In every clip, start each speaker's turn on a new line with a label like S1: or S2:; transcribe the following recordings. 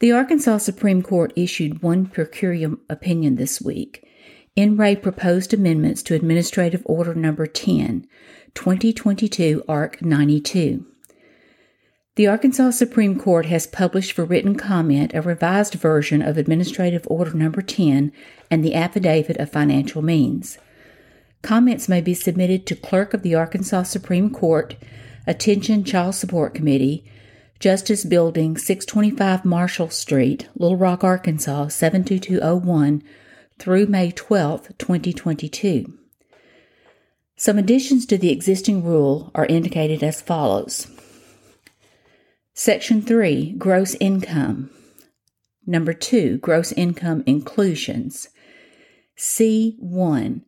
S1: The Arkansas Supreme Court issued one per curiam opinion this week. In re proposed amendments to Administrative Order Number 10, 2022 Ark 92. The Arkansas Supreme Court has published for written comment a revised version of Administrative Order Number 10 and the Affidavit of Financial Means. Comments may be submitted to Clerk of the Arkansas Supreme Court, Attention Child Support Committee, Justice Building, 625 Marshall Street, Little Rock, Arkansas 72201 through May 12, 2022. Some additions to the existing rule are indicated as follows. Section 3 Gross Income. Number 2 Gross Income Inclusions. C1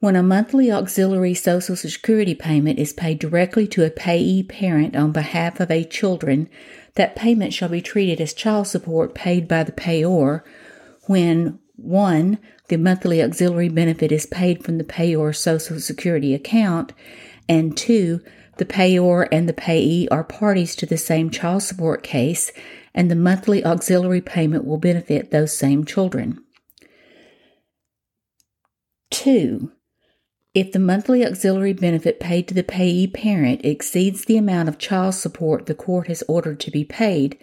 S1: When a monthly auxiliary Social Security payment is paid directly to a payee parent on behalf of a children, that payment shall be treated as child support paid by the payor when 1. The monthly auxiliary benefit is paid from the payor's Social Security account, and 2 the payor and the payee are parties to the same child support case, and the monthly auxiliary payment will benefit those same children. 2. If the monthly auxiliary benefit paid to the payee parent exceeds the amount of child support the court has ordered to be paid,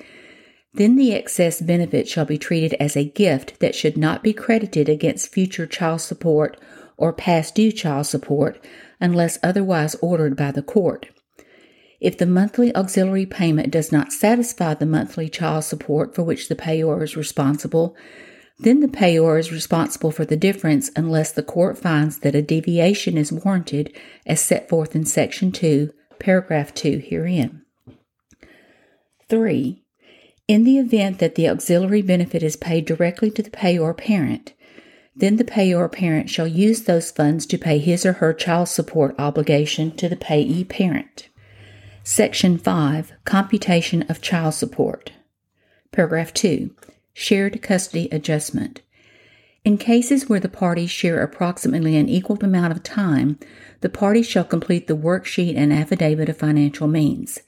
S1: then the excess benefit shall be treated as a gift that should not be credited against future child support or past due child support unless otherwise ordered by the court. If the monthly auxiliary payment does not satisfy the monthly child support for which the payor is responsible, then the payor is responsible for the difference unless the court finds that a deviation is warranted as set forth in Section 2, paragraph 2 herein. 3. In the event that the auxiliary benefit is paid directly to the payor parent, then the payor parent shall use those funds to pay his or her child support obligation to the payee parent. Section 5 Computation of Child Support. Paragraph 2 Shared Custody Adjustment. In cases where the parties share approximately an equal amount of time, the parties shall complete the worksheet and affidavit of financial means.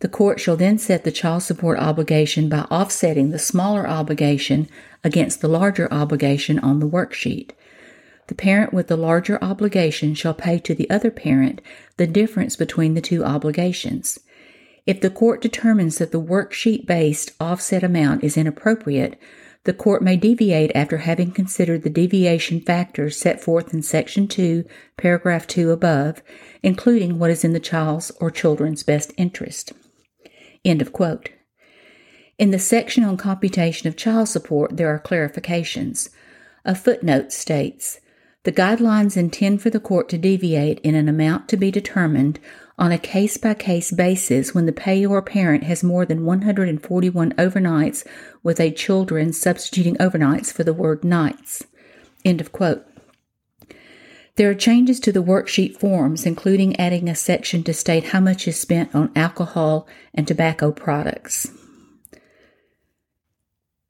S1: The court shall then set the child support obligation by offsetting the smaller obligation against the larger obligation on the worksheet. The parent with the larger obligation shall pay to the other parent the difference between the two obligations. If the court determines that the worksheet based offset amount is inappropriate, the court may deviate after having considered the deviation factors set forth in Section 2, paragraph 2 above, including what is in the child's or children's best interest. End of quote. In the section on computation of child support, there are clarifications. A footnote states the guidelines intend for the court to deviate in an amount to be determined on a case by case basis when the payor parent has more than 141 overnights with a children substituting overnights for the word nights. End of quote. There are changes to the worksheet forms, including adding a section to state how much is spent on alcohol and tobacco products.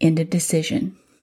S1: End of decision.